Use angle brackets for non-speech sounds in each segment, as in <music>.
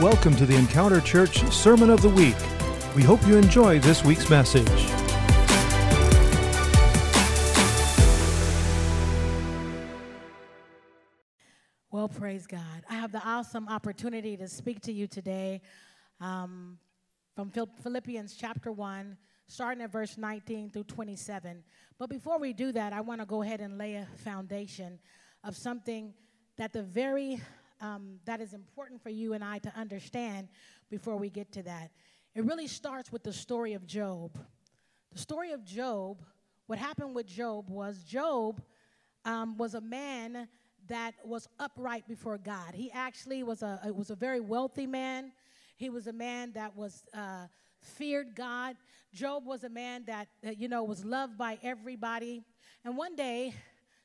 Welcome to the Encounter Church Sermon of the Week. We hope you enjoy this week's message. Well, praise God. I have the awesome opportunity to speak to you today um, from Philippians chapter 1, starting at verse 19 through 27. But before we do that, I want to go ahead and lay a foundation of something that the very um, that is important for you and I to understand before we get to that. It really starts with the story of Job. The story of Job, what happened with Job was Job um, was a man that was upright before God. He actually was a, was a very wealthy man. He was a man that was uh, feared God. Job was a man that, you know, was loved by everybody. And one day,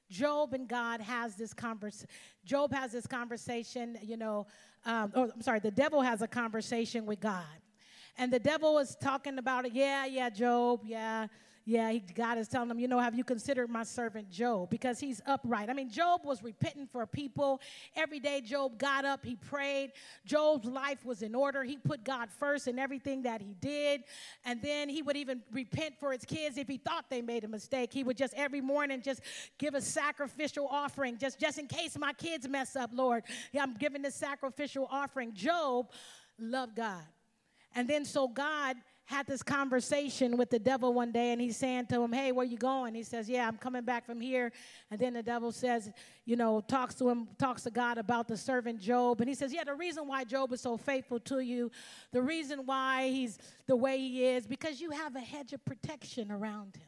Job and God has this conversation. Job has this conversation, you know, um, oh, I'm sorry, the devil has a conversation with God. And the devil is talking about. Yeah, yeah, Job, yeah, yeah, he, God is telling him, you know, have you considered my servant Job? Because he's upright. I mean, Job was repenting for people. Every day, Job got up, he prayed. Job's life was in order. He put God first in everything that he did. And then he would even repent for his kids if he thought they made a mistake. He would just every morning just give a sacrificial offering, just, just in case my kids mess up, Lord. Yeah, I'm giving this sacrificial offering. Job loved God. And then so God had this conversation with the devil one day and he's saying to him, Hey, where you going? He says, Yeah, I'm coming back from here. And then the devil says, you know, talks to him, talks to God about the servant Job. And he says, Yeah, the reason why Job is so faithful to you, the reason why he's the way he is, because you have a hedge of protection around him.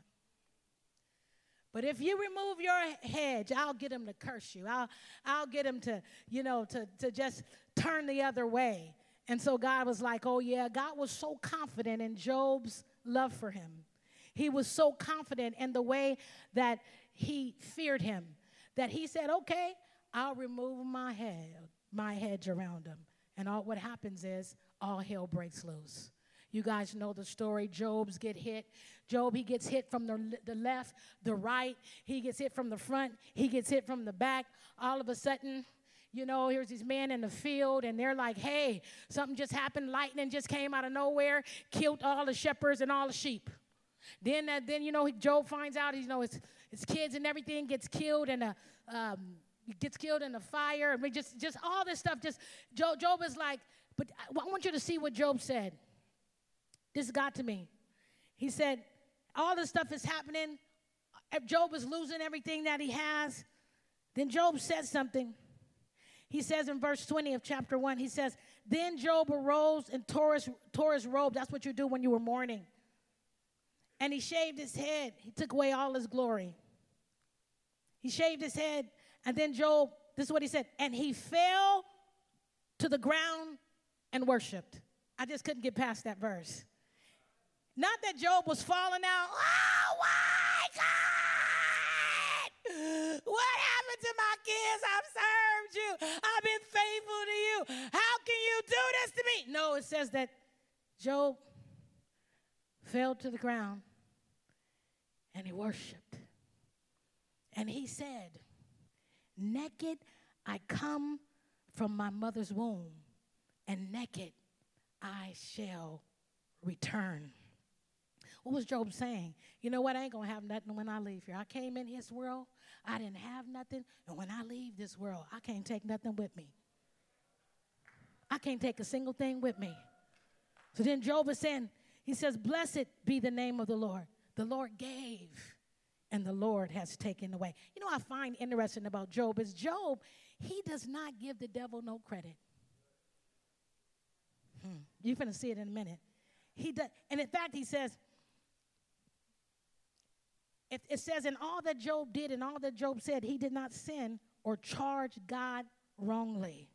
But if you remove your hedge, I'll get him to curse you. I'll, I'll get him to, you know, to, to just turn the other way. And so God was like, oh, yeah, God was so confident in Job's love for him. He was so confident in the way that he feared him that he said, okay, I'll remove my head, my hedge around him. And all what happens is all hell breaks loose. You guys know the story. Job's get hit. Job, he gets hit from the, the left, the right. He gets hit from the front. He gets hit from the back. All of a sudden, you know, here's these men in the field, and they're like, hey, something just happened. Lightning just came out of nowhere, killed all the shepherds and all the sheep. Then, uh, then you know, Job finds out, you know, his, his kids and everything gets killed, and a, um, gets killed in a fire. I mean, just, just all this stuff. Just Job, Job is like, but I want you to see what Job said. This got to me. He said, all this stuff is happening. Job is losing everything that he has. Then Job said something. He says in verse 20 of chapter 1, he says, Then Job arose and tore his, tore his robe. That's what you do when you were mourning. And he shaved his head. He took away all his glory. He shaved his head. And then Job, this is what he said, and he fell to the ground and worshiped. I just couldn't get past that verse. Not that Job was falling out. Oh my God! What happened to my kids? I've served you. I've been faithful to you. How can you do this to me? No, it says that Job fell to the ground and he worshiped. And he said, Naked I come from my mother's womb, and naked I shall return. What was Job saying? You know what? I ain't going to have nothing when I leave here. I came in his world, I didn't have nothing. And when I leave this world, I can't take nothing with me. I can't take a single thing with me. So then Job is saying, he says, Blessed be the name of the Lord. The Lord gave, and the Lord has taken away. You know, I find interesting about Job is Job, he does not give the devil no credit. Hmm. You're going to see it in a minute. He does, and in fact, he says, it, it says, in all that Job did and all that Job said, he did not sin or charge God wrongly.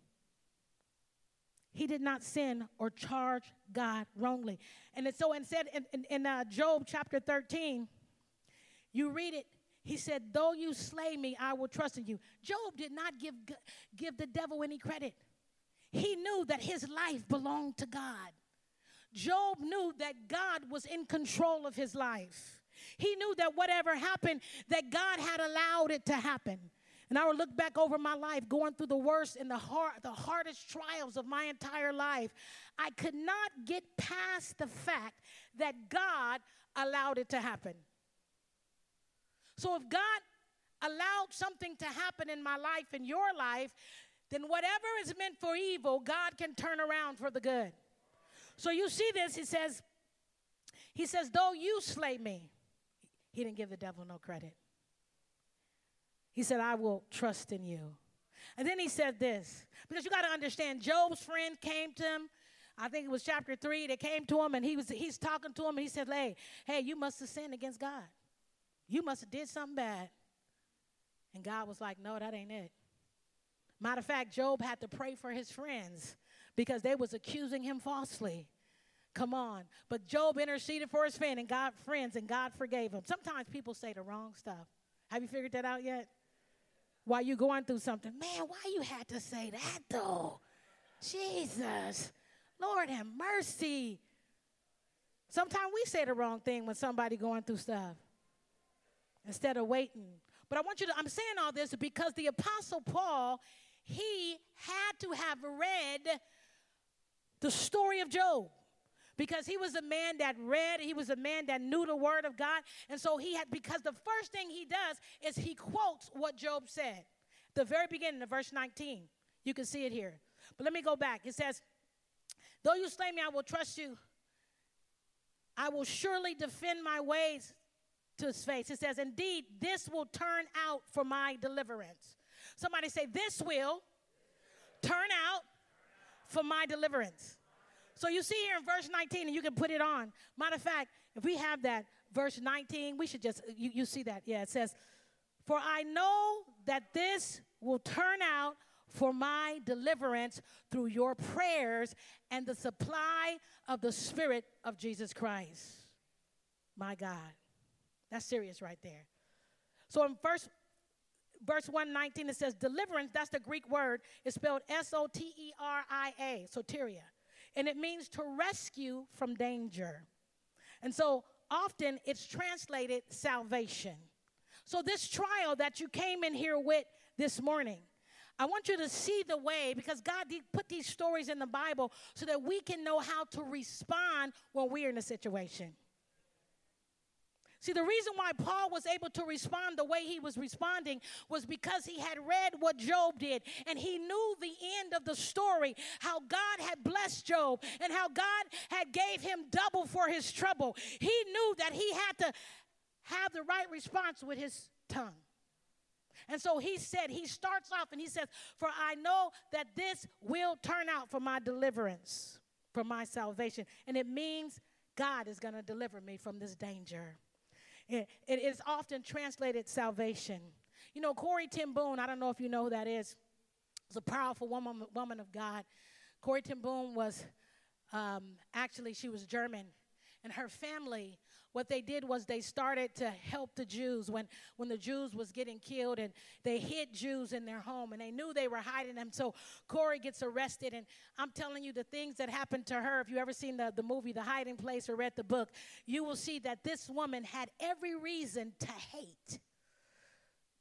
He did not sin or charge God wrongly. And so instead, in, in, in uh, Job chapter 13, you read it. He said, Though you slay me, I will trust in you. Job did not give, give the devil any credit. He knew that his life belonged to God. Job knew that God was in control of his life. He knew that whatever happened, that God had allowed it to happen. and I would look back over my life going through the worst and the hard, the hardest trials of my entire life, I could not get past the fact that God allowed it to happen. So if God allowed something to happen in my life, in your life, then whatever is meant for evil, God can turn around for the good. So you see this, he says, he says, though you slay me, he didn't give the devil no credit. He said, I will trust in you. And then he said this, because you got to understand, Job's friend came to him. I think it was chapter three. They came to him and he was he's talking to him and he said, Hey, hey, you must have sinned against God. You must have did something bad. And God was like, No, that ain't it. Matter of fact, Job had to pray for his friends because they was accusing him falsely. Come on. But Job interceded for his friend and God friends and God forgave him. Sometimes people say the wrong stuff. Have you figured that out yet? While you're going through something, man, why you had to say that though? Jesus. Lord have mercy. Sometimes we say the wrong thing when somebody going through stuff instead of waiting. But I want you to, I'm saying all this because the Apostle Paul, he had to have read the story of Job because he was a man that read, he was a man that knew the word of God. And so he had, because the first thing he does is he quotes what Job said. The very beginning of verse 19. You can see it here. But let me go back. It says, Though you slay me, I will trust you. I will surely defend my ways to his face. It says, Indeed, this will turn out for my deliverance. Somebody say, This will turn out for my deliverance. So you see here in verse 19, and you can put it on. Matter of fact, if we have that verse 19, we should just, uh, you, you see that. Yeah, it says, For I know that this will turn out for my deliverance through your prayers and the supply of the Spirit of Jesus Christ. My God. That's serious right there. So in first verse 119 it says deliverance, that's the Greek word, is spelled S-O-T-E-R-I-A, soteria. And it means to rescue from danger. And so often it's translated salvation. So this trial that you came in here with this morning, I want you to see the way because God put these stories in the Bible so that we can know how to respond when we're in a situation. See, the reason why Paul was able to respond the way he was responding was because he had read what Job did and he knew the end of the story, how God had blessed Job and how God had gave him double for his trouble. He knew that he had to have the right response with his tongue. And so he said, he starts off and he says, For I know that this will turn out for my deliverance, for my salvation. And it means God is going to deliver me from this danger. It, it is often translated salvation. You know, Corrie ten Boom, I don't know if you know who that is, was a powerful woman, woman of God. Corrie ten Boom was um, actually, she was German, and her family what they did was they started to help the Jews when, when the Jews was getting killed and they hid Jews in their home and they knew they were hiding them. So Corrie gets arrested and I'm telling you the things that happened to her. If you ever seen the, the movie The Hiding Place or read the book, you will see that this woman had every reason to hate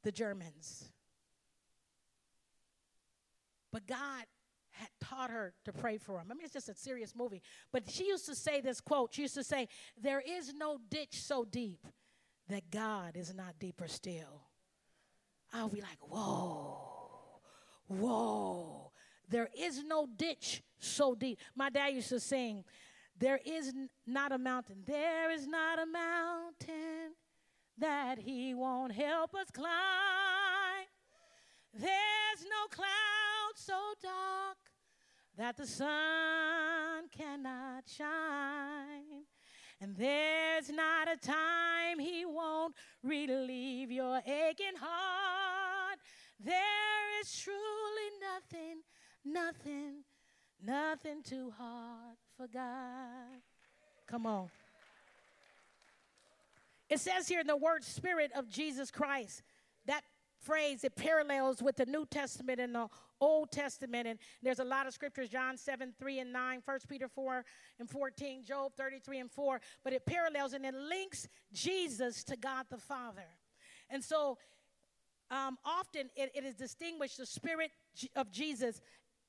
the Germans. But God taught her to pray for him. I mean, it's just a serious movie. But she used to say this quote. She used to say, There is no ditch so deep that God is not deeper still. I'll be like, Whoa, whoa. There is no ditch so deep. My dad used to sing, There is not a mountain, there is not a mountain that he won't help us climb. There's no cloud so dark that the sun cannot shine. And there's not a time he won't relieve your aching heart. There is truly nothing, nothing, nothing too hard for God. Come on. It says here in the word Spirit of Jesus Christ, that phrase, it parallels with the New Testament and the Old Testament. And there's a lot of scriptures John 7, 3 and 9, 1 Peter 4 and 14, Job 33 and 4. But it parallels and it links Jesus to God the Father. And so um, often it, it is distinguished the spirit of Jesus.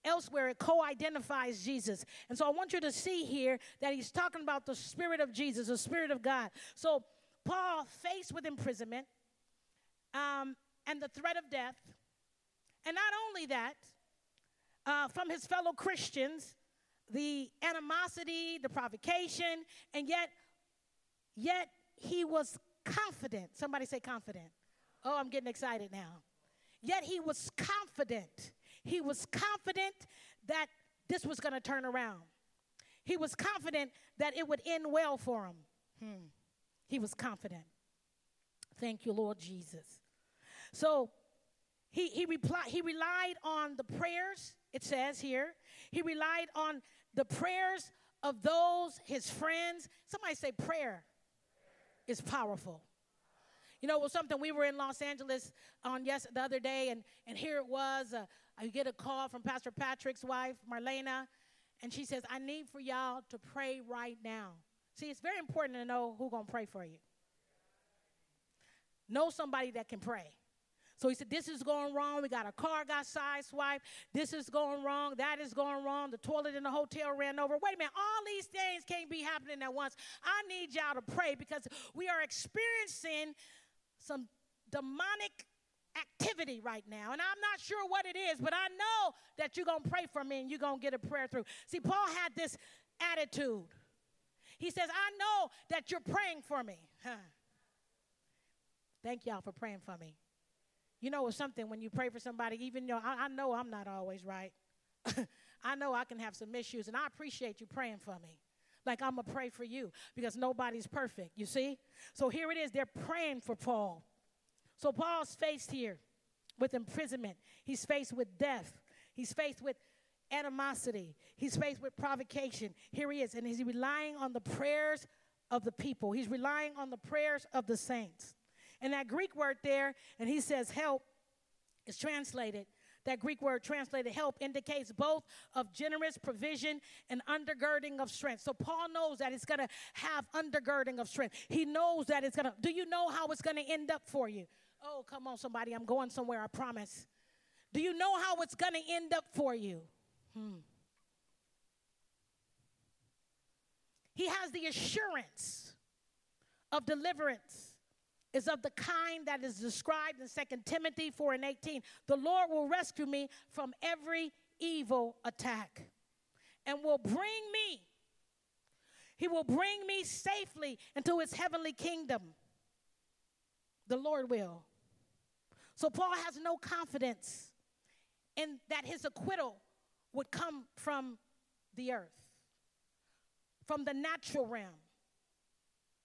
Elsewhere, it co identifies Jesus. And so I want you to see here that he's talking about the Spirit of Jesus, the Spirit of God. So, Paul, faced with imprisonment um, and the threat of death, and not only that, uh, from his fellow Christians, the animosity, the provocation, and yet, yet he was confident. Somebody say confident. Oh, I'm getting excited now. Yet he was confident. He was confident that this was going to turn around. He was confident that it would end well for him. Hmm. He was confident. Thank you, Lord Jesus. So he, he, replied, he relied on the prayers, it says here. He relied on the prayers of those, his friends. Somebody say prayer is powerful. You know, it was something we were in Los Angeles on yes the other day, and and here it was. Uh, I get a call from Pastor Patrick's wife, Marlena, and she says, "I need for y'all to pray right now." See, it's very important to know who's gonna pray for you. Know somebody that can pray. So he said, This is going wrong. We got a car got sideswiped. This is going wrong. That is going wrong. The toilet in the hotel ran over. Wait a minute. All these things can't be happening at once. I need y'all to pray because we are experiencing some demonic activity right now. And I'm not sure what it is, but I know that you're going to pray for me and you're going to get a prayer through. See, Paul had this attitude. He says, I know that you're praying for me. Huh. Thank y'all for praying for me. You know, it's something when you pray for somebody, even though I, I know I'm not always right. <laughs> I know I can have some issues, and I appreciate you praying for me. Like I'm going to pray for you because nobody's perfect, you see? So here it is. They're praying for Paul. So Paul's faced here with imprisonment, he's faced with death, he's faced with animosity, he's faced with provocation. Here he is, and he's relying on the prayers of the people, he's relying on the prayers of the saints. And that Greek word there, and he says help, is translated. That Greek word translated help indicates both of generous provision and undergirding of strength. So Paul knows that it's going to have undergirding of strength. He knows that it's going to. Do you know how it's going to end up for you? Oh, come on, somebody. I'm going somewhere, I promise. Do you know how it's going to end up for you? Hmm. He has the assurance of deliverance is of the kind that is described in 2 Timothy 4 and 18. The Lord will rescue me from every evil attack and will bring me, He will bring me safely into His heavenly kingdom. The Lord will. So Paul has no confidence in that his acquittal would come from the earth, from the natural realm.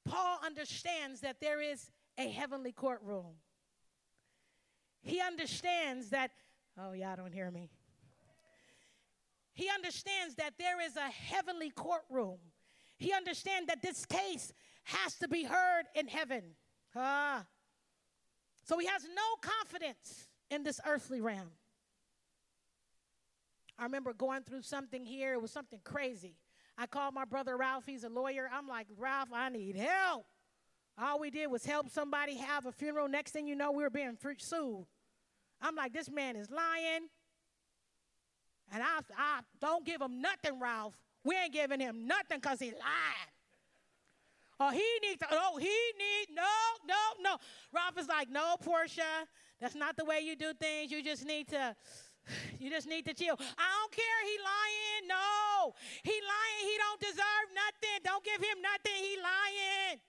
Paul understands that there is a heavenly courtroom. He understands that, oh, y'all don't hear me. He understands that there is a heavenly courtroom. He understands that this case has to be heard in heaven. Ah. So he has no confidence in this earthly realm. I remember going through something here. It was something crazy. I called my brother Ralph. He's a lawyer. I'm like, Ralph, I need help. All we did was help somebody have a funeral. Next thing you know, we were being sued. I'm like, this man is lying. And I, I don't give him nothing, Ralph. We ain't giving him nothing because he lied. Oh, he needs to, oh, he need, no, no, no. Ralph is like, no, Portia, that's not the way you do things. You just need to, you just need to chill. I don't care, he lying. No, he lying. He don't deserve nothing. Don't give him nothing. He lying.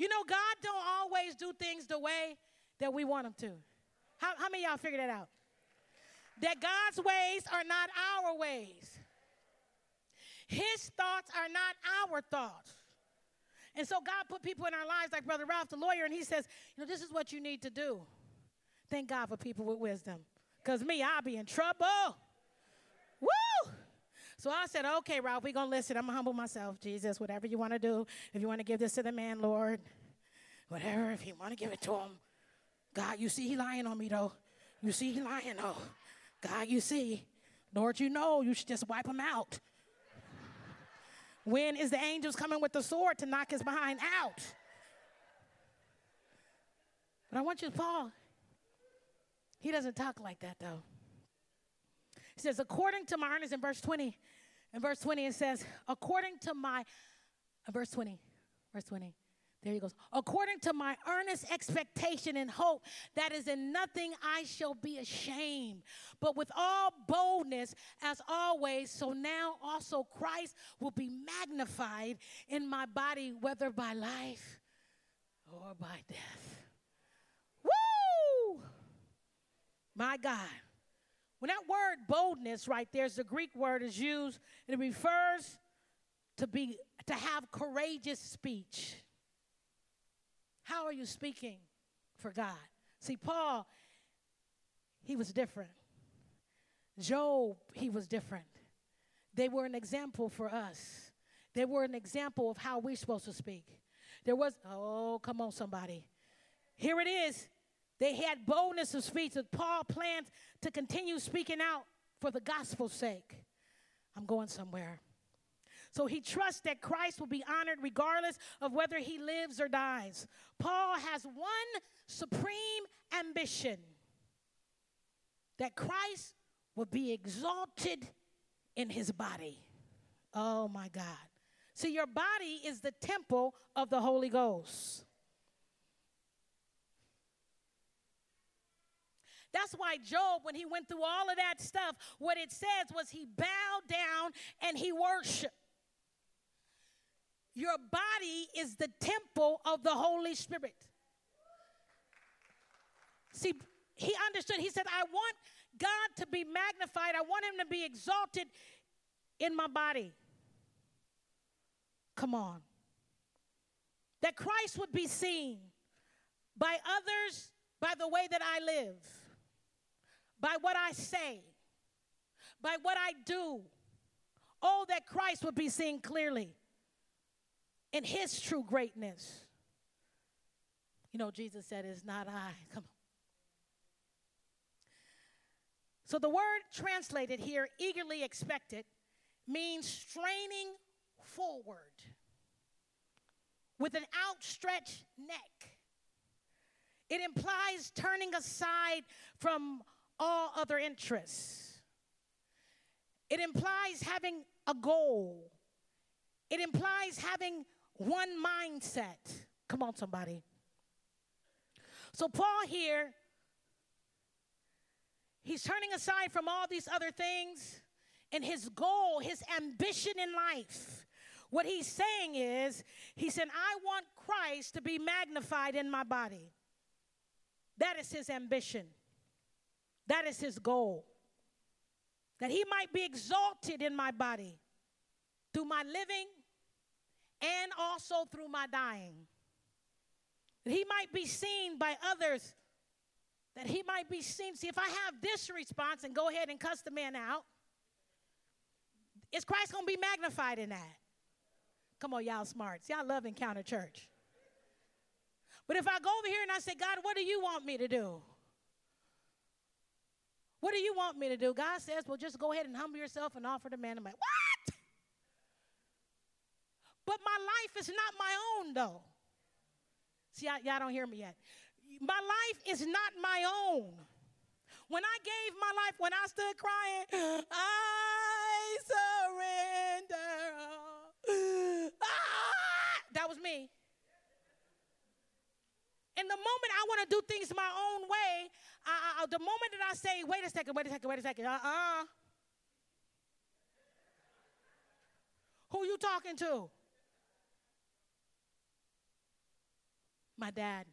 You know, God don't always do things the way that we want him to. How, how many y'all figured that out? That God's ways are not our ways. His thoughts are not our thoughts. And so God put people in our lives like Brother Ralph, the lawyer, and he says, you know, this is what you need to do. Thank God for people with wisdom. Because me, I'll be in trouble. So I said, okay, Ralph, we're going to listen. I'm going to humble myself. Jesus, whatever you want to do. If you want to give this to the man, Lord, whatever, if you want to give it to him. God, you see he lying on me, though. You see he lying, though. God, you see. Lord, you know you should just wipe him out. When is the angels coming with the sword to knock his behind out? But I want you to, Paul, He doesn't talk like that though. He says, according to my earnest in verse 20, in verse 20 it says, according to my, uh, verse 20, verse 20. There he goes. According to my earnest expectation and hope, that is in nothing I shall be ashamed, but with all boldness, as always, so now also Christ will be magnified in my body, whether by life or by death. Woo! My God. When that word boldness right there's the Greek word is used, it refers to be to have courageous speech. How are you speaking for God? See, Paul, he was different. Job, he was different. They were an example for us. They were an example of how we're supposed to speak. There was, oh, come on, somebody. Here it is. They had boldness of speech that Paul planned to continue speaking out for the gospel's sake. I'm going somewhere. So he trusts that Christ will be honored regardless of whether he lives or dies. Paul has one supreme ambition that Christ will be exalted in his body. Oh my God. See, your body is the temple of the Holy Ghost. That's why Job, when he went through all of that stuff, what it says was he bowed down and he worshiped. Your body is the temple of the Holy Spirit. See, he understood. He said, I want God to be magnified, I want him to be exalted in my body. Come on. That Christ would be seen by others by the way that I live by what I say, by what I do. Oh, that Christ would be seen clearly in his true greatness. You know, Jesus said, It's not I. <laughs> Come on. So the word translated here, eagerly expected, means straining forward with an outstretched neck. It implies turning aside from all other interests. It implies having a goal, it implies having one mindset. Come on, somebody. So, Paul here, he's turning aside from all these other things, and his goal, his ambition in life, what he's saying is, he said, I want Christ to be magnified in my body. That is his ambition. That is his goal. That he might be exalted in my body through my living and also through my dying. That he might be seen by others. That he might be seen. See, if I have this response and go ahead and cuss the man out, is Christ going to be magnified in that? Come on, y'all smarts. Y'all love Encounter Church. But if I go over here and I say, God, what do you want me to do? What do you want me to do? God says, well, just go ahead and humble yourself and offer the man. I'm like, what? But my life is not my own, though. See, I, y'all don't hear me yet. My life is not my own. When I gave my life, when I stood crying, I surrender. Ah, that was me. And the moment I want to do things my own way, I, I, the moment that I say, wait a second, wait a second, wait a second, uh uh Who you talking to? My dad.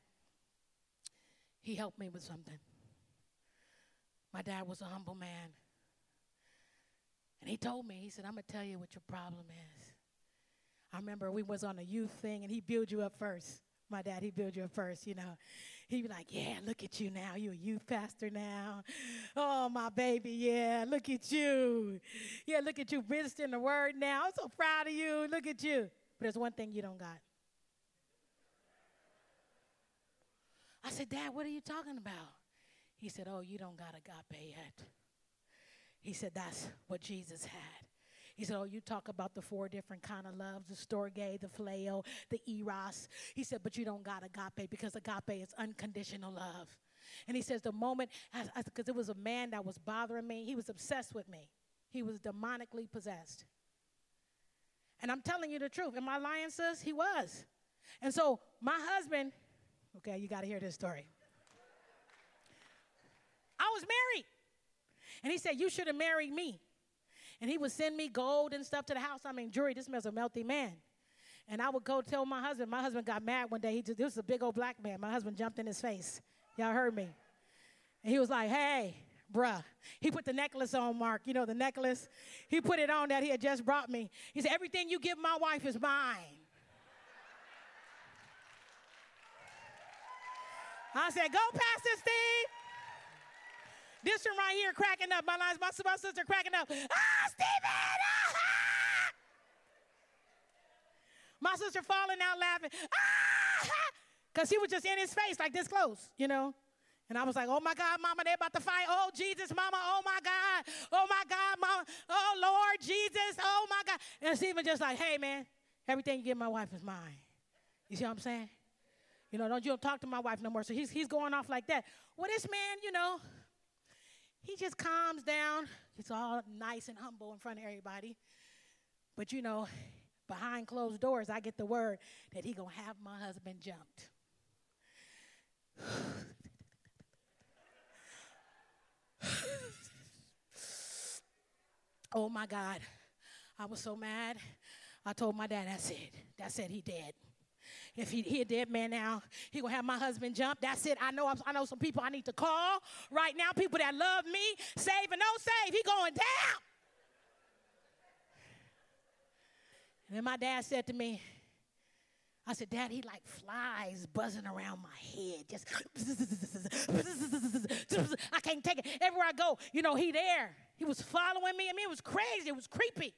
He helped me with something. My dad was a humble man. And he told me, he said, I'm to tell you what your problem is. I remember we was on a youth thing and he built you up first. My dad, he built you first, you know. He'd be like, Yeah, look at you now. You're a youth pastor now. Oh, my baby, yeah, look at you. Yeah, look at you visiting the word now. I'm so proud of you. Look at you. But there's one thing you don't got. I said, Dad, what are you talking about? He said, Oh, you don't got agape yet. He said, That's what Jesus had. He said, Oh, you talk about the four different kind of loves, the storge, the phileo, the eros. He said, but you don't got agape because agape is unconditional love. And he says, the moment, because it was a man that was bothering me, he was obsessed with me. He was demonically possessed. And I'm telling you the truth. Am I lying, sis? He was. And so my husband, okay, you got to hear this story. I was married. And he said, You should have married me. And he would send me gold and stuff to the house. I mean, jewelry, this man's a melty man. And I would go tell my husband. My husband got mad one day. He just, this was a big old black man. My husband jumped in his face. Y'all heard me. And he was like, Hey, bruh. He put the necklace on, Mark. You know, the necklace. He put it on that he had just brought me. He said, Everything you give my wife is mine. I said, Go, Pastor Steve. This one right here cracking up. My lines, my, my sister cracking up. Ah, Stephen! Ah! My sister falling out laughing. Ah! Because he was just in his face, like this close, you know. And I was like, oh my God, mama, they're about to fight. Oh, Jesus, mama, oh my God. Oh my God, mama. Oh, Lord, Jesus, oh my God. And Stephen just like, hey, man, everything you give my wife is mine. You see what I'm saying? You know, don't you don't talk to my wife no more. So he's, he's going off like that. Well, this man, you know, he just calms down. He's all nice and humble in front of everybody. But you know, behind closed doors, I get the word that he gonna have my husband jumped. <sighs> oh my God. I was so mad. I told my dad, that's it. That's it, he dead. If he, he a dead man now, he gonna have my husband jump. That's it. I know I know some people I need to call right now. People that love me, save and no save. He going down. And then my dad said to me, I said, Dad, he like flies buzzing around my head. Just <laughs> I can't take it. Everywhere I go, you know, he there. He was following me. I mean, it was crazy. It was creepy.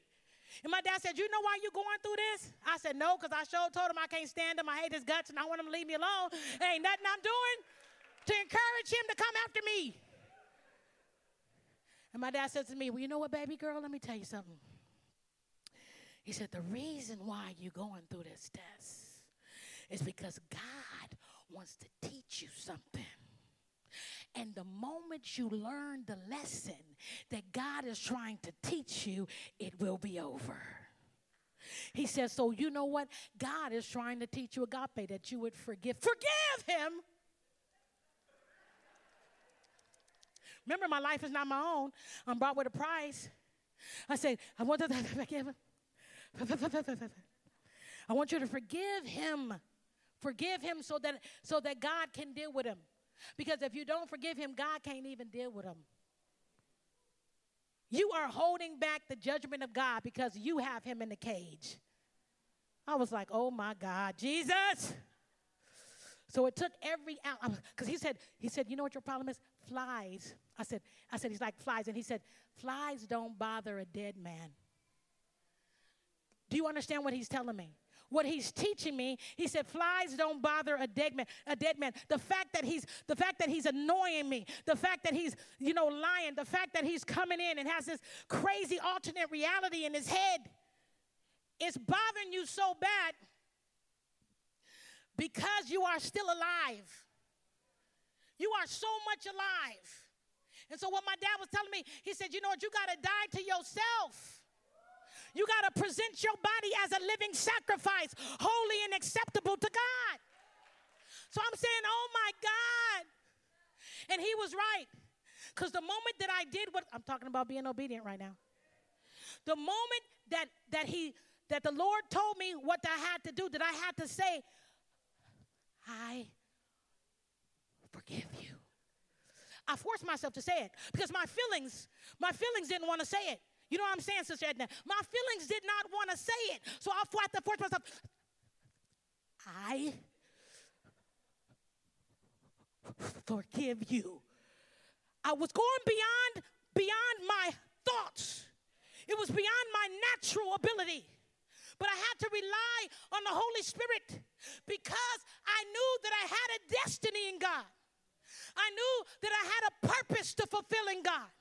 And my dad said, You know why you're going through this? I said, No, because I sure told him I can't stand him. I hate his guts and I want him to leave me alone. Ain't nothing I'm doing to encourage him to come after me. And my dad said to me, Well, you know what, baby girl? Let me tell you something. He said, The reason why you're going through this test is because God wants to teach you something. And the moment you learn the lesson that God is trying to teach you, it will be over. He says, So you know what? God is trying to teach you agape that you would forgive. Forgive him. Remember, my life is not my own. I'm bought with a price. I say, I want to <laughs> forgive him. I want you to forgive him. Forgive him so that so that God can deal with him. Because if you don't forgive him, God can't even deal with him. You are holding back the judgment of God because you have him in the cage. I was like, oh my God, Jesus. So it took every out because he said, he said, you know what your problem is? Flies. I said, I said, he's like flies. And he said, flies don't bother a dead man. Do you understand what he's telling me? What he's teaching me. He said, flies don't bother a dead man. A dead man. The fact that he's the fact that he's annoying me, the fact that he's you know lying, the fact that he's coming in and has this crazy alternate reality in his head, is bothering you so bad because you are still alive. You are so much alive. And so, what my dad was telling me, he said, You know what? You got to die to yourself. You got to present your body as a living sacrifice, holy and acceptable to God. So I'm saying, oh my God. And he was right. Because the moment that I did what I'm talking about being obedient right now. The moment that that he that the Lord told me what I had to do, that I had to say, I forgive you. I forced myself to say it because my feelings, my feelings didn't want to say it. You know what I'm saying, Sister Edna? My feelings did not want to say it. So I fought to force myself. I forgive you. I was going beyond beyond my thoughts. It was beyond my natural ability. But I had to rely on the Holy Spirit because I knew that I had a destiny in God. I knew that I had a purpose to fulfill in God.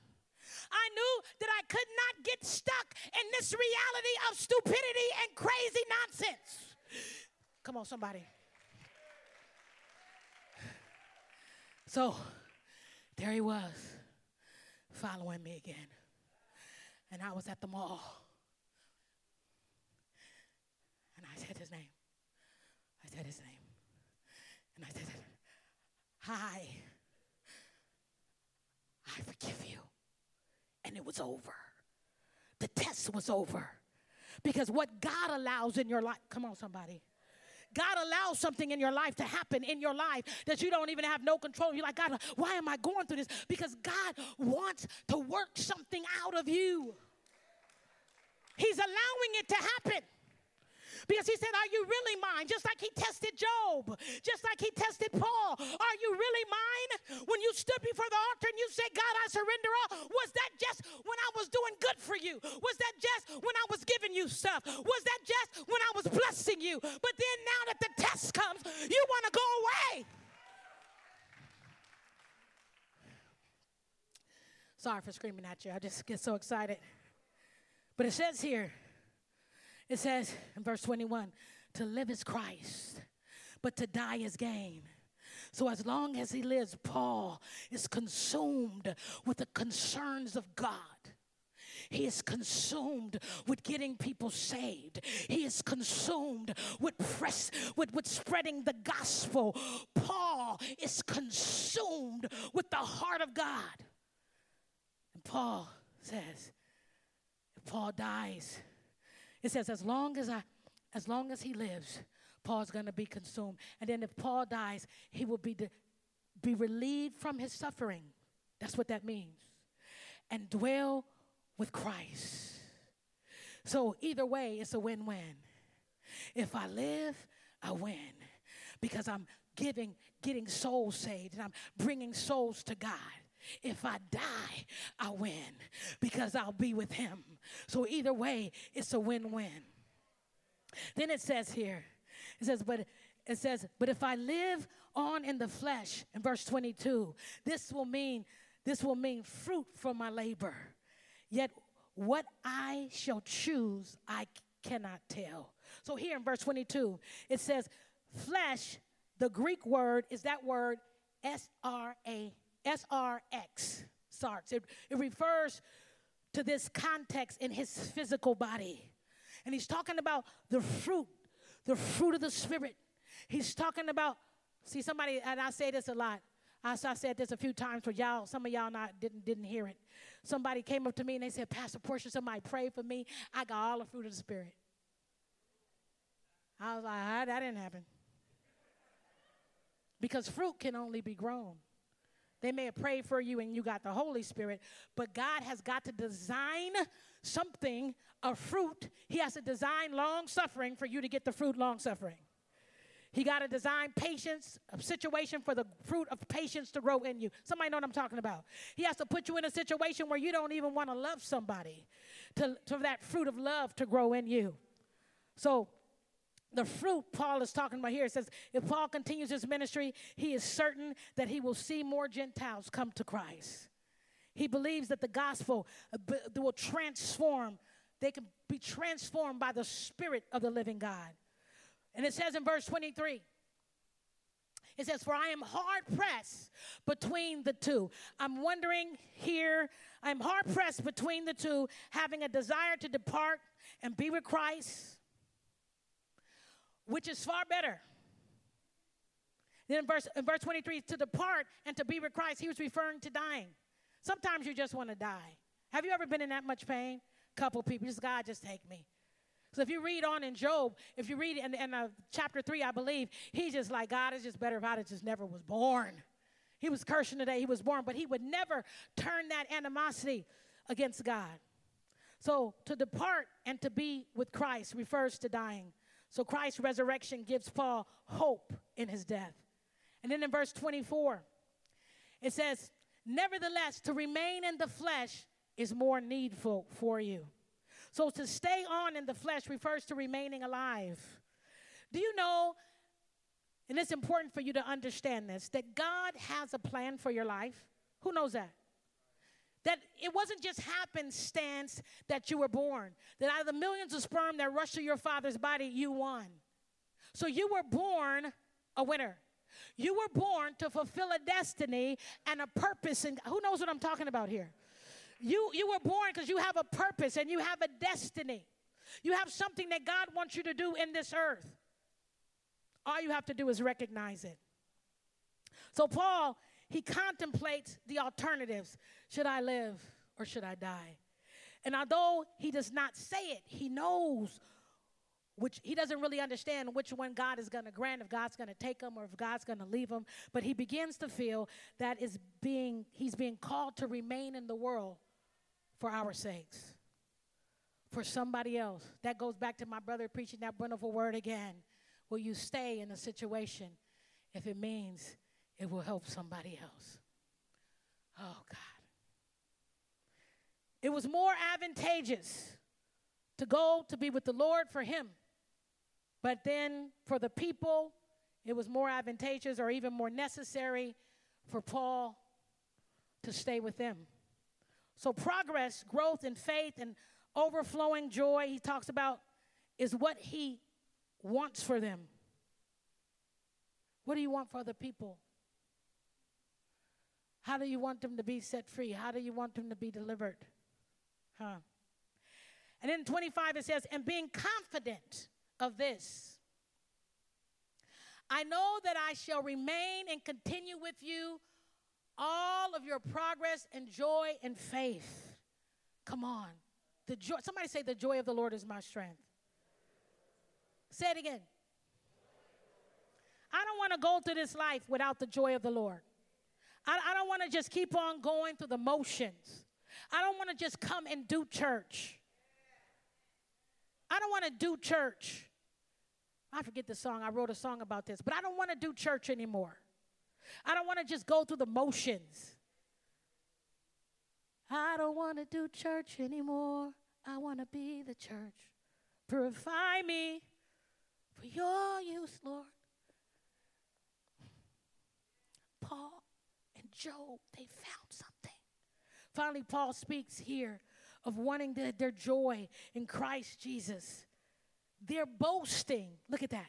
I knew that I could not get stuck in this reality of stupidity and crazy nonsense. Come on, somebody. So there he was, following me again. And I was at the mall. And I said his name. I said his name. And I said, Hi, I forgive you. And it was over. The test was over. Because what God allows in your life, come on, somebody. God allows something in your life to happen in your life that you don't even have no control. You're like, God, why am I going through this? Because God wants to work something out of you. He's allowing it to happen. Because he said, Are you really mine? Just like he tested Job, just like he tested Paul. Are you really mine? When you stood before the altar and you said, God, I surrender all, was that just when I was doing good for you? Was that just when I was giving you stuff? Was that just when I was blessing you? But then now that the test comes, you want to go away. Sorry for screaming at you. I just get so excited. But it says here, it says in verse 21 to live is Christ, but to die is gain. So, as long as he lives, Paul is consumed with the concerns of God. He is consumed with getting people saved. He is consumed with press, with, with spreading the gospel. Paul is consumed with the heart of God. And Paul says, if Paul dies, it says, as long as I, as long as he lives, Paul's going to be consumed. And then if Paul dies, he will be, de- be relieved from his suffering. That's what that means. And dwell with Christ. So either way, it's a win win. If I live, I win because I'm giving, getting souls saved and I'm bringing souls to God. If I die, I win because I'll be with him. So either way, it's a win-win. Then it says here, it says, but it says, but if I live on in the flesh, in verse 22, this will mean, this will mean fruit for my labor. Yet what I shall choose, I cannot tell. So here in verse 22, it says, flesh, the Greek word is that word S R A S R X, sarx. It, it refers to this context in his physical body. And he's talking about the fruit, the fruit of the Spirit. He's talking about, see, somebody, and I say this a lot. I, I said this a few times for y'all. Some of y'all not didn't didn't hear it. Somebody came up to me and they said, Pastor Portia, somebody pray for me. I got all the fruit of the Spirit. I was like, ah, that didn't happen. Because fruit can only be grown. They may have prayed for you and you got the Holy Spirit, but God has got to design something, a fruit. He has to design long suffering for you to get the fruit long suffering. He got to design patience, a situation for the fruit of patience to grow in you. Somebody know what I'm talking about. He has to put you in a situation where you don't even want to love somebody, to, to that fruit of love to grow in you. So the fruit Paul is talking about here says if Paul continues his ministry, he is certain that he will see more Gentiles come to Christ. He believes that the gospel uh, will transform, they can be transformed by the Spirit of the living God. And it says in verse 23, it says, For I am hard pressed between the two. I'm wondering here, I'm hard pressed between the two, having a desire to depart and be with Christ which is far better. Then in verse, in verse 23, to depart and to be with Christ, he was referring to dying. Sometimes you just want to die. Have you ever been in that much pain? Couple people, just God, just take me. So if you read on in Job, if you read in, in uh, chapter 3, I believe, he's just like, God, it's just better if I just never was born. He was cursing the day he was born, but he would never turn that animosity against God. So to depart and to be with Christ refers to dying. So Christ's resurrection gives Paul hope in his death. And then in verse 24, it says, Nevertheless, to remain in the flesh is more needful for you. So to stay on in the flesh refers to remaining alive. Do you know, and it's important for you to understand this, that God has a plan for your life? Who knows that? That it wasn't just happenstance that you were born, that out of the millions of sperm that rushed through your father's body, you won. So you were born a winner. You were born to fulfill a destiny and a purpose. And who knows what I'm talking about here? You, you were born because you have a purpose and you have a destiny. You have something that God wants you to do in this earth. All you have to do is recognize it. So, Paul, he contemplates the alternatives. Should I live or should I die? And although he does not say it, he knows which he doesn't really understand which one God is going to grant, if God's going to take him or if God's going to leave him. But he begins to feel that is being he's being called to remain in the world for our sakes, for somebody else. That goes back to my brother preaching that wonderful word again. Will you stay in a situation if it means it will help somebody else? Oh, God. It was more advantageous to go to be with the Lord for him. But then for the people, it was more advantageous or even more necessary for Paul to stay with them. So, progress, growth in faith, and overflowing joy, he talks about, is what he wants for them. What do you want for other people? How do you want them to be set free? How do you want them to be delivered? Huh? And then 25 it says, and being confident of this, I know that I shall remain and continue with you all of your progress and joy and faith. Come on. The joy, somebody say, the joy of the Lord is my strength. Say it again. I don't want to go through this life without the joy of the Lord. I, I don't want to just keep on going through the motions. I don't want to just come and do church. I don't want to do church. I forget the song. I wrote a song about this, but I don't want to do church anymore. I don't want to just go through the motions. I don't want to do church anymore. I want to be the church. Purify me for your use, Lord. Paul Job, they found something. Finally, Paul speaks here of wanting the, their joy in Christ Jesus. They're boasting. Look at that.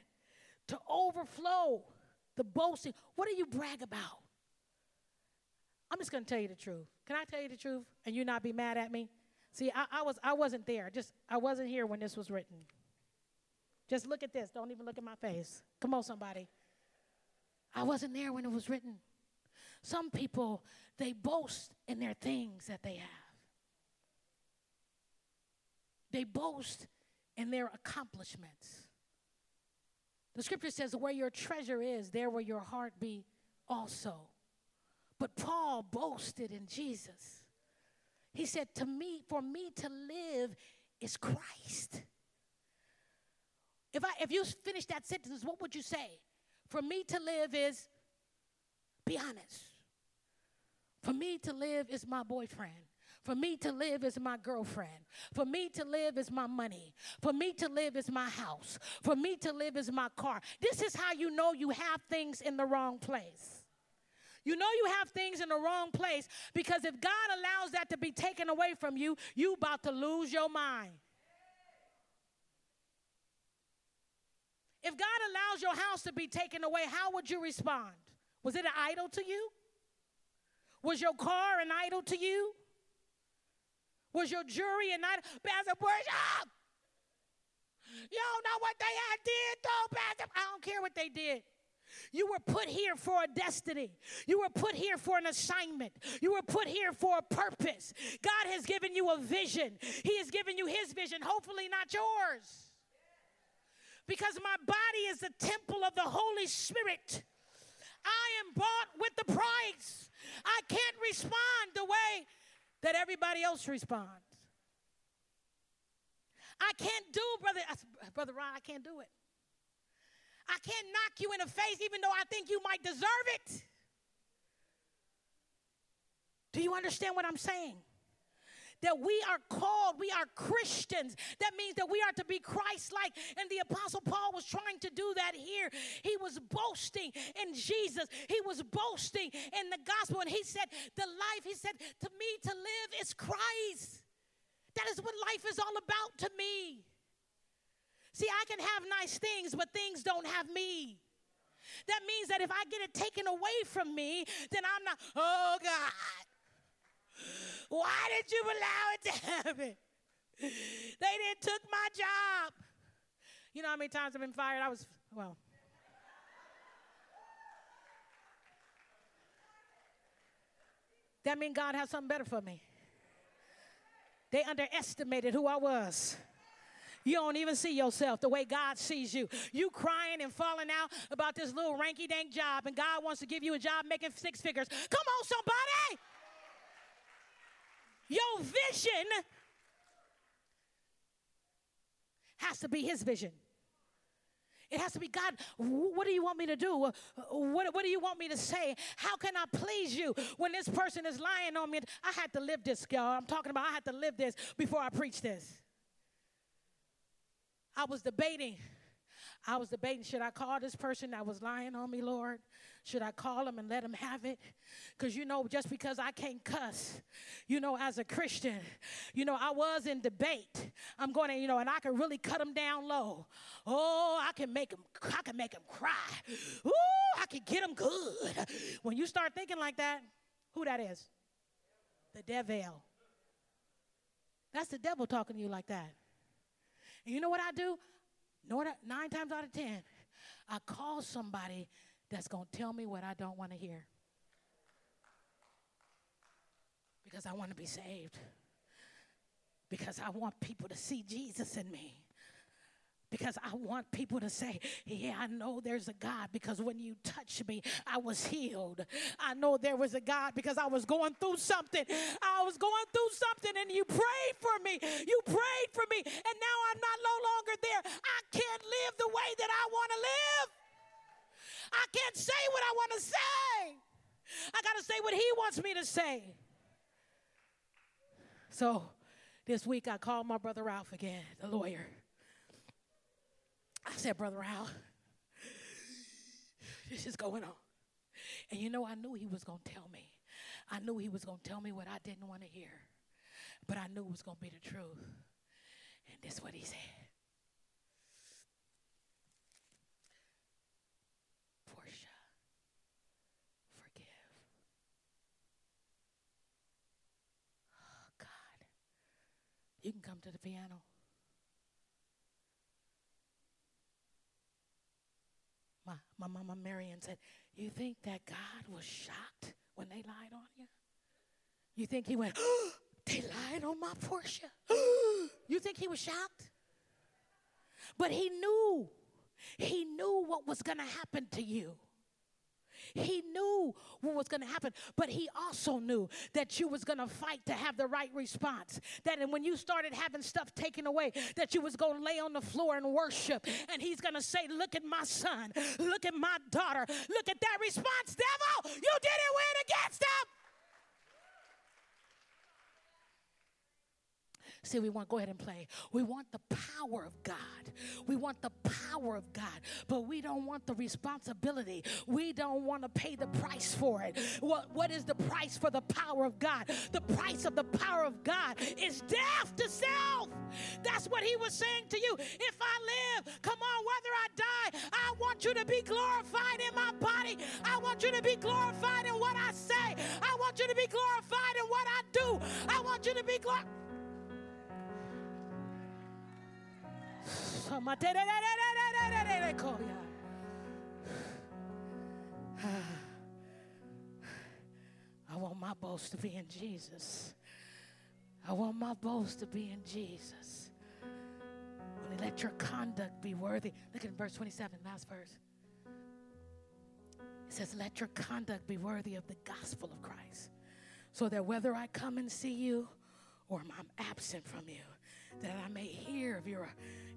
To overflow the boasting. What do you brag about? I'm just going to tell you the truth. Can I tell you the truth and you not be mad at me? See, I, I, was I wasn't there. Just I wasn't here when this was written. Just look at this. Don't even look at my face. Come on, somebody. I wasn't there when it was written. Some people they boast in their things that they have. They boast in their accomplishments. The scripture says, Where your treasure is, there will your heart be also. But Paul boasted in Jesus. He said, To me, for me to live is Christ. If I if you finish that sentence, what would you say? For me to live is be honest. For me to live is my boyfriend. For me to live is my girlfriend. For me to live is my money. For me to live is my house. For me to live is my car. This is how you know you have things in the wrong place. You know you have things in the wrong place because if God allows that to be taken away from you, you about to lose your mind. If God allows your house to be taken away, how would you respond? Was it an idol to you? Was your car an idol to you? Was your jury an idol? Pastor Portia! You don't know what they did, though, Pastor. I don't care what they did. You were put here for a destiny. You were put here for an assignment. You were put here for a purpose. God has given you a vision. He has given you His vision, hopefully not yours. Because my body is the temple of the Holy Spirit. I am bought with the price. I can't respond the way that everybody else responds. I can't do, brother, uh, brother Ron, I can't do it. I can't knock you in the face even though I think you might deserve it. Do you understand what I'm saying? That we are called, we are Christians. That means that we are to be Christ like. And the Apostle Paul was trying to do that here. He was boasting in Jesus, he was boasting in the gospel. And he said, The life, he said, to me to live is Christ. That is what life is all about to me. See, I can have nice things, but things don't have me. That means that if I get it taken away from me, then I'm not, oh God, why did you allow it to <laughs> happen? They didn't took my job. You know how many times I've been fired? I was, well, that means God has something better for me. They underestimated who I was. You don't even see yourself the way God sees you. You crying and falling out about this little ranky dank job, and God wants to give you a job making six figures. Come on, somebody. Your vision has to be His vision. It has to be God, what do you want me to do? What, what do you want me to say? How can I please you when this person is lying on me? I had to live this, y'all. I'm talking about I had to live this before I preach this. I was debating. I was debating should I call this person that was lying on me, Lord? Should I call him and let him have it? Because, you know, just because I can't cuss, you know, as a Christian, you know, I was in debate. I'm going to, you know, and I can really cut him down low. Oh, I can make him, I can make him cry. Ooh, I can get him good. When you start thinking like that, who that is? The devil. That's the devil talking to you like that. And you know what I do? Nine times out of ten, I call somebody that's going to tell me what I don't want to hear. Because I want to be saved. Because I want people to see Jesus in me because I want people to say, Yeah, I know there's a God because when you touched me, I was healed. I know there was a God because I was going through something. I was going through something and you prayed for me. You prayed for me, and now I'm not no longer live the way that I want to live. I can't say what I want to say. I got to say what He wants me to say. So this week I called my brother Ralph again, the lawyer. I said, Brother Ralph, this is going on. And you know, I knew he was going to tell me. I knew he was going to tell me what I didn't want to hear. But I knew it was going to be the truth. And this is what he said. Portia, forgive. Oh, God. You can come to the piano. my, my mama Marion said, You think that God was shocked when they lied on you? You think he went, oh, They lied on my Portia? you think he was shocked? But he knew, he knew what was going to happen to you. He knew what was going to happen, but he also knew that you was going to fight to have the right response. That and when you started having stuff taken away, that you was going to lay on the floor and worship. And he's going to say, look at my son, look at my daughter, look at that response, devil. You didn't win against them. See, we want, go ahead and play. We want the power of God. We want the power of God, but we don't want the responsibility. We don't want to pay the price for it. What, what is the price for the power of God? The price of the power of God is death to self. That's what he was saying to you. If I live, come on, whether I die, I want you to be glorified in my body. I want you to be glorified in what I say. I want you to be glorified in what I do. I want you to be glorified. I want my boast to be in Jesus. I want my boast to be in Jesus. Only let your conduct be worthy. Look at verse 27, last verse. It says, Let your conduct be worthy of the gospel of Christ, so that whether I come and see you or I'm absent from you, that I may hear of your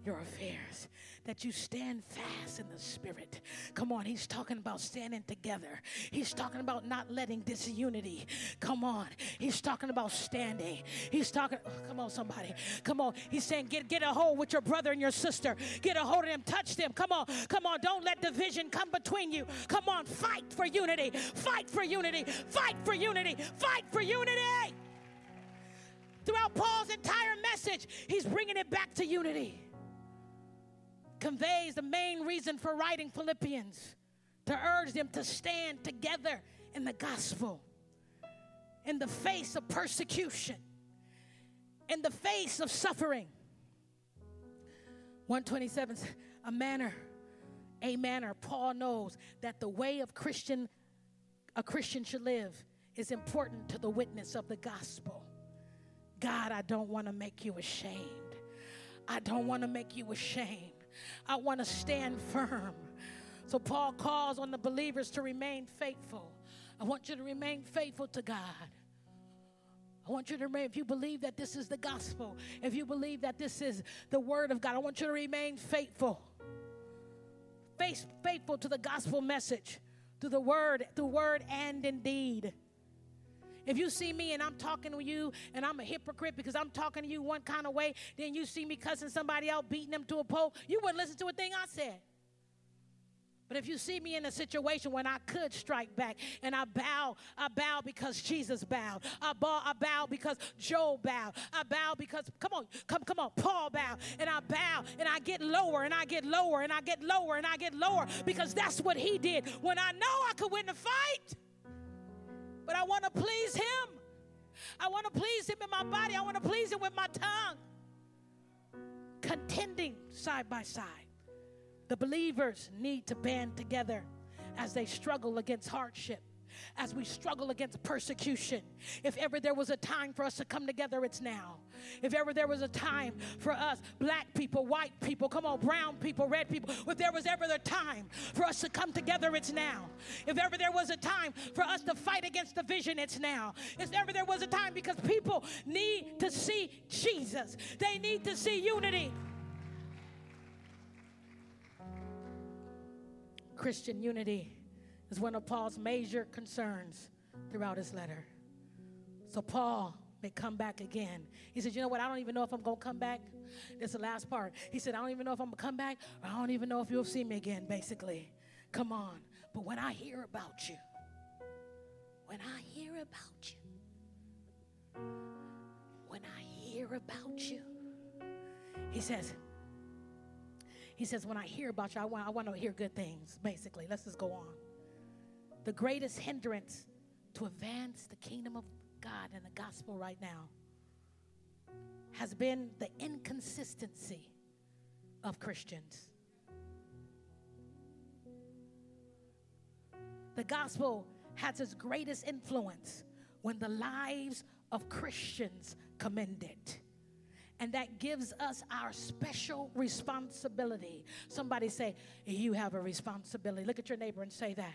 your affairs, that you stand fast in the spirit. Come on, he's talking about standing together. He's talking about not letting disunity. Come on, he's talking about standing. He's talking, oh, come on, somebody. Come on, he's saying, get, get a hold with your brother and your sister. Get a hold of them, touch them. Come on, come on, don't let division come between you. Come on, fight for unity. Fight for unity. Fight for unity. Fight for unity. Throughout Paul's entire message, he's bringing it back to unity conveys the main reason for writing Philippians to urge them to stand together in the gospel in the face of persecution, in the face of suffering. 127 a manner, a manner. Paul knows that the way of Christian a Christian should live is important to the witness of the gospel. God, I don't want to make you ashamed. I don't want to make you ashamed. I want to stand firm. So Paul calls on the believers to remain faithful. I want you to remain faithful to God. I want you to remain, if you believe that this is the gospel, if you believe that this is the word of God, I want you to remain faithful. Face, faithful to the gospel message, to the word, the word and indeed. If you see me and I'm talking to you and I'm a hypocrite because I'm talking to you one kind of way, then you see me cussing somebody out, beating them to a pole, you wouldn't listen to a thing I said. But if you see me in a situation when I could strike back and I bow, I bow because Jesus bowed. I bow, I bow because Job bowed. I bow because, come on, come, come on, Paul bowed. And I bow and I get lower and I get lower and I get lower and I get lower because that's what he did when I know I could win the fight. But I want to please him. I want to please him in my body. I want to please him with my tongue. Contending side by side. The believers need to band together as they struggle against hardship as we struggle against persecution. If ever there was a time for us to come together, it's now. If ever there was a time for us, black people, white people, come on, brown people, red people, if there was ever a time for us to come together, it's now. If ever there was a time for us to fight against division, it's now. If ever there was a time because people need to see Jesus, they need to see unity. Christian unity is one of Paul's major concerns throughout his letter. So Paul may come back again. He said, You know what? I don't even know if I'm going to come back. That's the last part. He said, I don't even know if I'm going to come back, or I don't even know if you'll see me again, basically. Come on. But when I hear about you, when I hear about you, when I hear about you, he says, he says, When I hear about you, I want, I want to hear good things, basically. Let's just go on. The greatest hindrance to advance the kingdom of God and the gospel right now has been the inconsistency of Christians. The gospel has its greatest influence when the lives of Christians commend it and that gives us our special responsibility. Somebody say, You have a responsibility. Look at your neighbor and say that.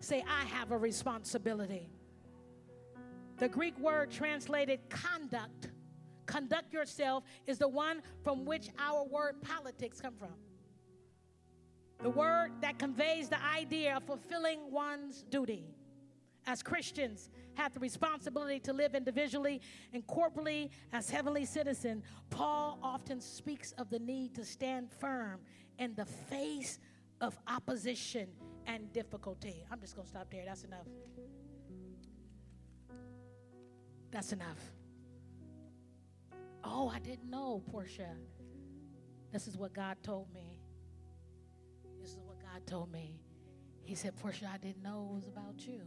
Say, I have a responsibility. The Greek word translated conduct, conduct yourself, is the one from which our word politics come from. The word that conveys the idea of fulfilling one's duty. As Christians, have the responsibility to live individually and corporately as heavenly citizens, Paul often speaks of the need to stand firm in the face of opposition and difficulty. I'm just going to stop there. That's enough. That's enough. Oh, I didn't know, Portia. This is what God told me. This is what God told me. He said, Portia, I didn't know it was about you.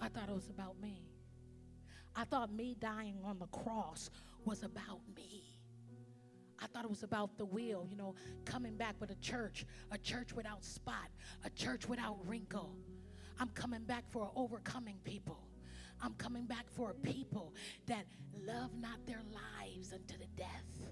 I thought it was about me. I thought me dying on the cross was about me. I thought it was about the will, you know, coming back with a church, a church without spot, a church without wrinkle. I'm coming back for an overcoming people. I'm coming back for a people that love not their lives unto the death.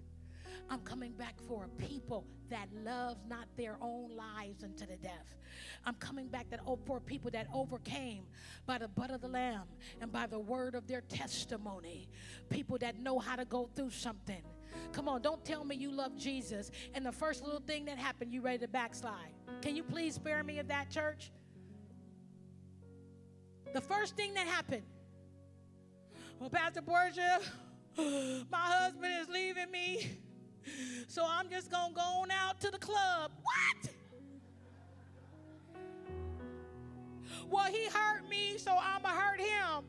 I'm coming back for a people that love not their own lives unto the death. I'm coming back that oh, for people that overcame by the blood of the Lamb and by the word of their testimony. People that know how to go through something. Come on, don't tell me you love Jesus and the first little thing that happened, you ready to backslide. Can you please spare me of that, church? The first thing that happened, well, Pastor Portia, <sighs> my husband is leaving me. So I'm just going to go on out to the club. What? Well, he hurt me, so I'm going to hurt him.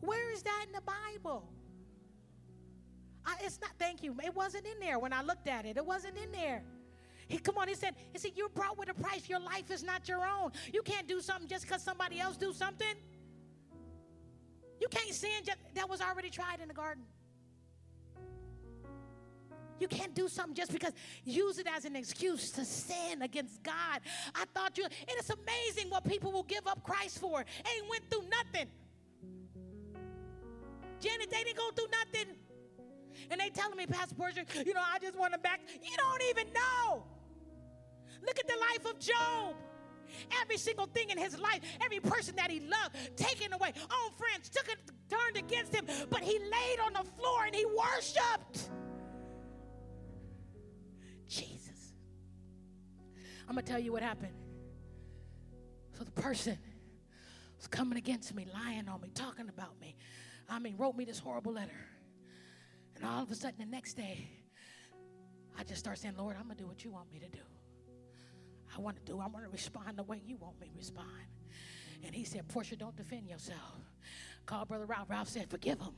Where is that in the Bible? I, it's not, thank you. It wasn't in there when I looked at it. It wasn't in there. He come on, he said, he said, you're brought with a price. Your life is not your own. You can't do something just because somebody else do something. You can't sin just, that was already tried in the garden. You can't do something just because use it as an excuse to sin against God. I thought you, and it's amazing what people will give up Christ for. Ain't went through nothing. Janet, they didn't go through nothing. And they telling me, Pastor Portia, you know, I just want to back. You don't even know. Look at the life of Job. Every single thing in his life, every person that he loved, taken away. Own friends took it, turned against him, but he laid on the floor and he worshiped. Jesus. I'm going to tell you what happened. So the person was coming against me, lying on me, talking about me. I mean, wrote me this horrible letter. And all of a sudden, the next day, I just start saying, Lord, I'm going to do what you want me to do. I want to do, I want to respond the way you want me to respond. And he said, Portia, don't defend yourself. Call Brother Ralph. Ralph said, forgive him.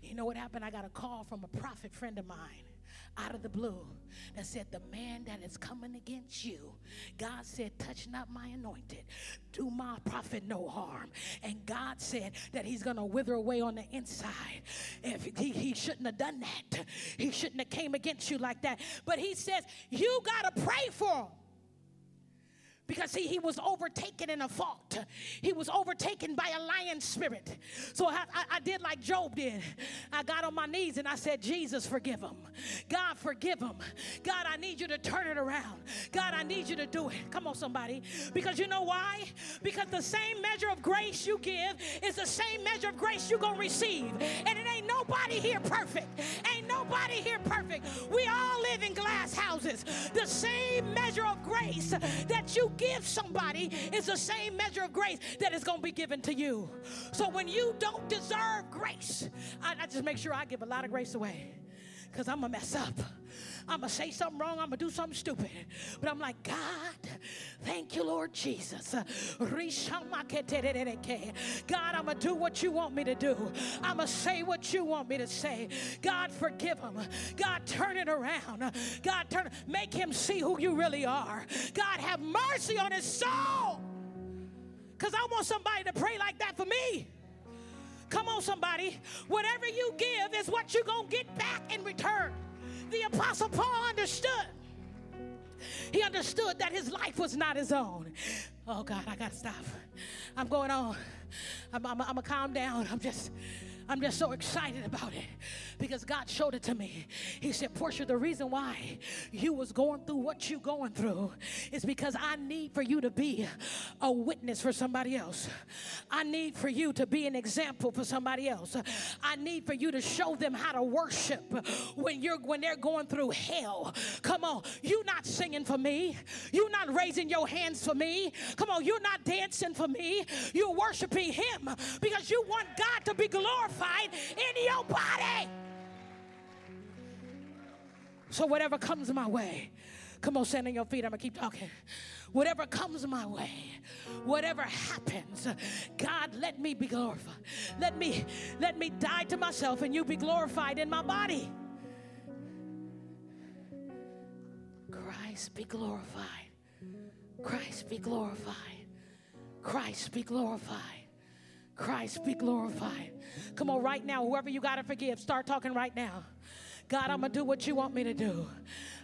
You know what happened? I got a call from a prophet friend of mine out of the blue that said, The man that is coming against you, God said, Touch not my anointed, do my prophet no harm. And God said that he's going to wither away on the inside. If he, he shouldn't have done that, he shouldn't have came against you like that. But he says, You got to pray for him because see, he was overtaken in a fault. He was overtaken by a lion spirit. So I, I, I, did like Job did. I got on my knees and I said, Jesus, forgive him. God, forgive him. God, I need you to turn it around. God, I need you to do it. Come on, somebody. Because you know why? Because the same measure of grace you give is the same measure of grace you're going to receive. And it ain't nobody here perfect. Ain't nobody here perfect. We all live in glass houses. The same measure of grace that you give somebody is the same measure of grace that is going to be given to you. So when you don't deserve grace, I, I just make sure I give a lot of grace away because I'm going to mess up. I'm going to say something wrong. I'm going to do something stupid. But I'm like, God, thank you, Lord Jesus. God, I'm going to do what you want me to do. I'm going to say what you want me to say. God, forgive him. God, turn it around. God, turn, make him see who you really are. God, have mercy on his soul. Because I want somebody to pray like that for me. Come on, somebody. Whatever you give is what you're going to get back in return the Apostle Paul understood. He understood that his life was not his own. Oh God, I gotta stop. I'm going on. I'm, I'm, I'm gonna calm down. I'm just I'm just so excited about it because God showed it to me. He said, Portia, the reason why you was going through what you going through is because I need for you to be a witness for somebody else. I need for you to be an example for somebody else. I need for you to show them how to worship when you're when they're going through hell. Come on, you not singing for me. You're not raising your hands for me. Come on, you're not dancing for me. You're worshiping him because you want God to be glorified in your body. So, whatever comes my way, come on, stand on your feet. I'm to keep talking. Whatever comes my way, whatever happens, God, let me be glorified. Let me, let me die to myself and you be glorified in my body. Christ be glorified. Christ be glorified. Christ be glorified. Christ be glorified. Come on, right now, whoever you got to forgive, start talking right now. God, I'm going to do what you want me to do.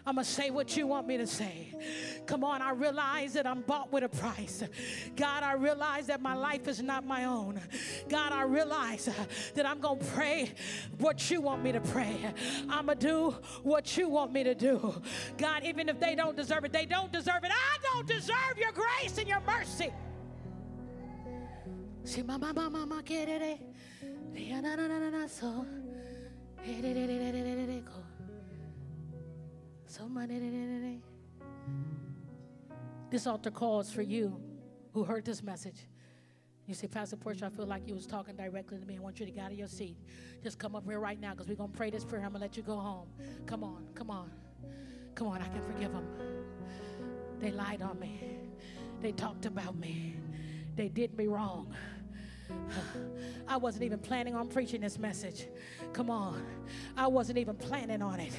I'm going to say what you want me to say. Come on, I realize that I'm bought with a price. God, I realize that my life is not my own. God, I realize that I'm going to pray what you want me to pray. I'm going to do what you want me to do. God, even if they don't deserve it, they don't deserve it. I don't deserve your grace and your mercy. Si mama mama mama kerere, ria na na na na so, so This altar calls for you who heard this message. You say, Pastor Portia, I feel like you was talking directly to me. I want you to get out of your seat. Just come up here right now because we're going to pray this prayer. I'm going to let you go home. Come on, come on. Come on, I can forgive them. They lied on me. They talked about me. They did me wrong. I wasn't even planning on preaching this message. Come on. I wasn't even planning on it.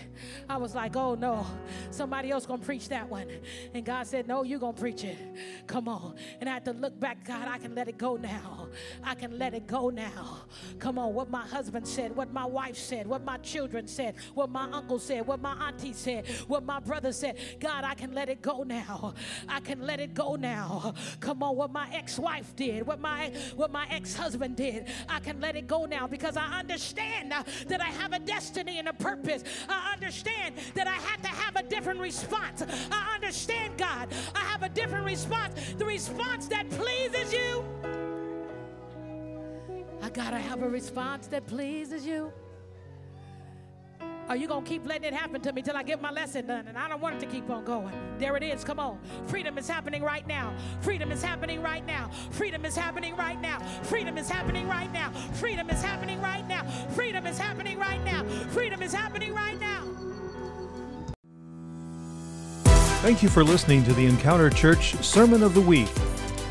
I was like, oh no, somebody else gonna preach that one. And God said, no, you gonna preach it. Come on. And I had to look back, God, I can let it go now. I can let it go now. Come on, what my husband said, what my wife said, what my children said, what my uncle said, what my auntie said, what my brother said. God, I can let it go now. I can let it go now. Come on, what my ex-wife did, what my what my ex-husband did. I can let it go now because I understand uh, that I have a destiny and a purpose. I understand that I have to have a different response. I understand, God, I have a different response. The response that pleases you. I got to have a response that pleases you. Are you going to keep letting it happen to me till I get my lesson done? And I don't want it to keep on going. There it is. Come on. Freedom is happening right now. Freedom is happening right now. Freedom is happening right now. Freedom is happening right now. Freedom is happening right now. Freedom is happening right now. Freedom is happening right now. Thank you for listening to the Encounter Church Sermon of the Week.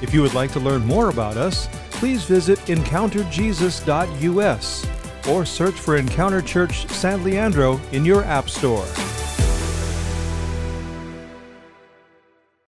If you would like to learn more about us, please visit encounterjesus.us or search for Encounter Church San Leandro in your App Store.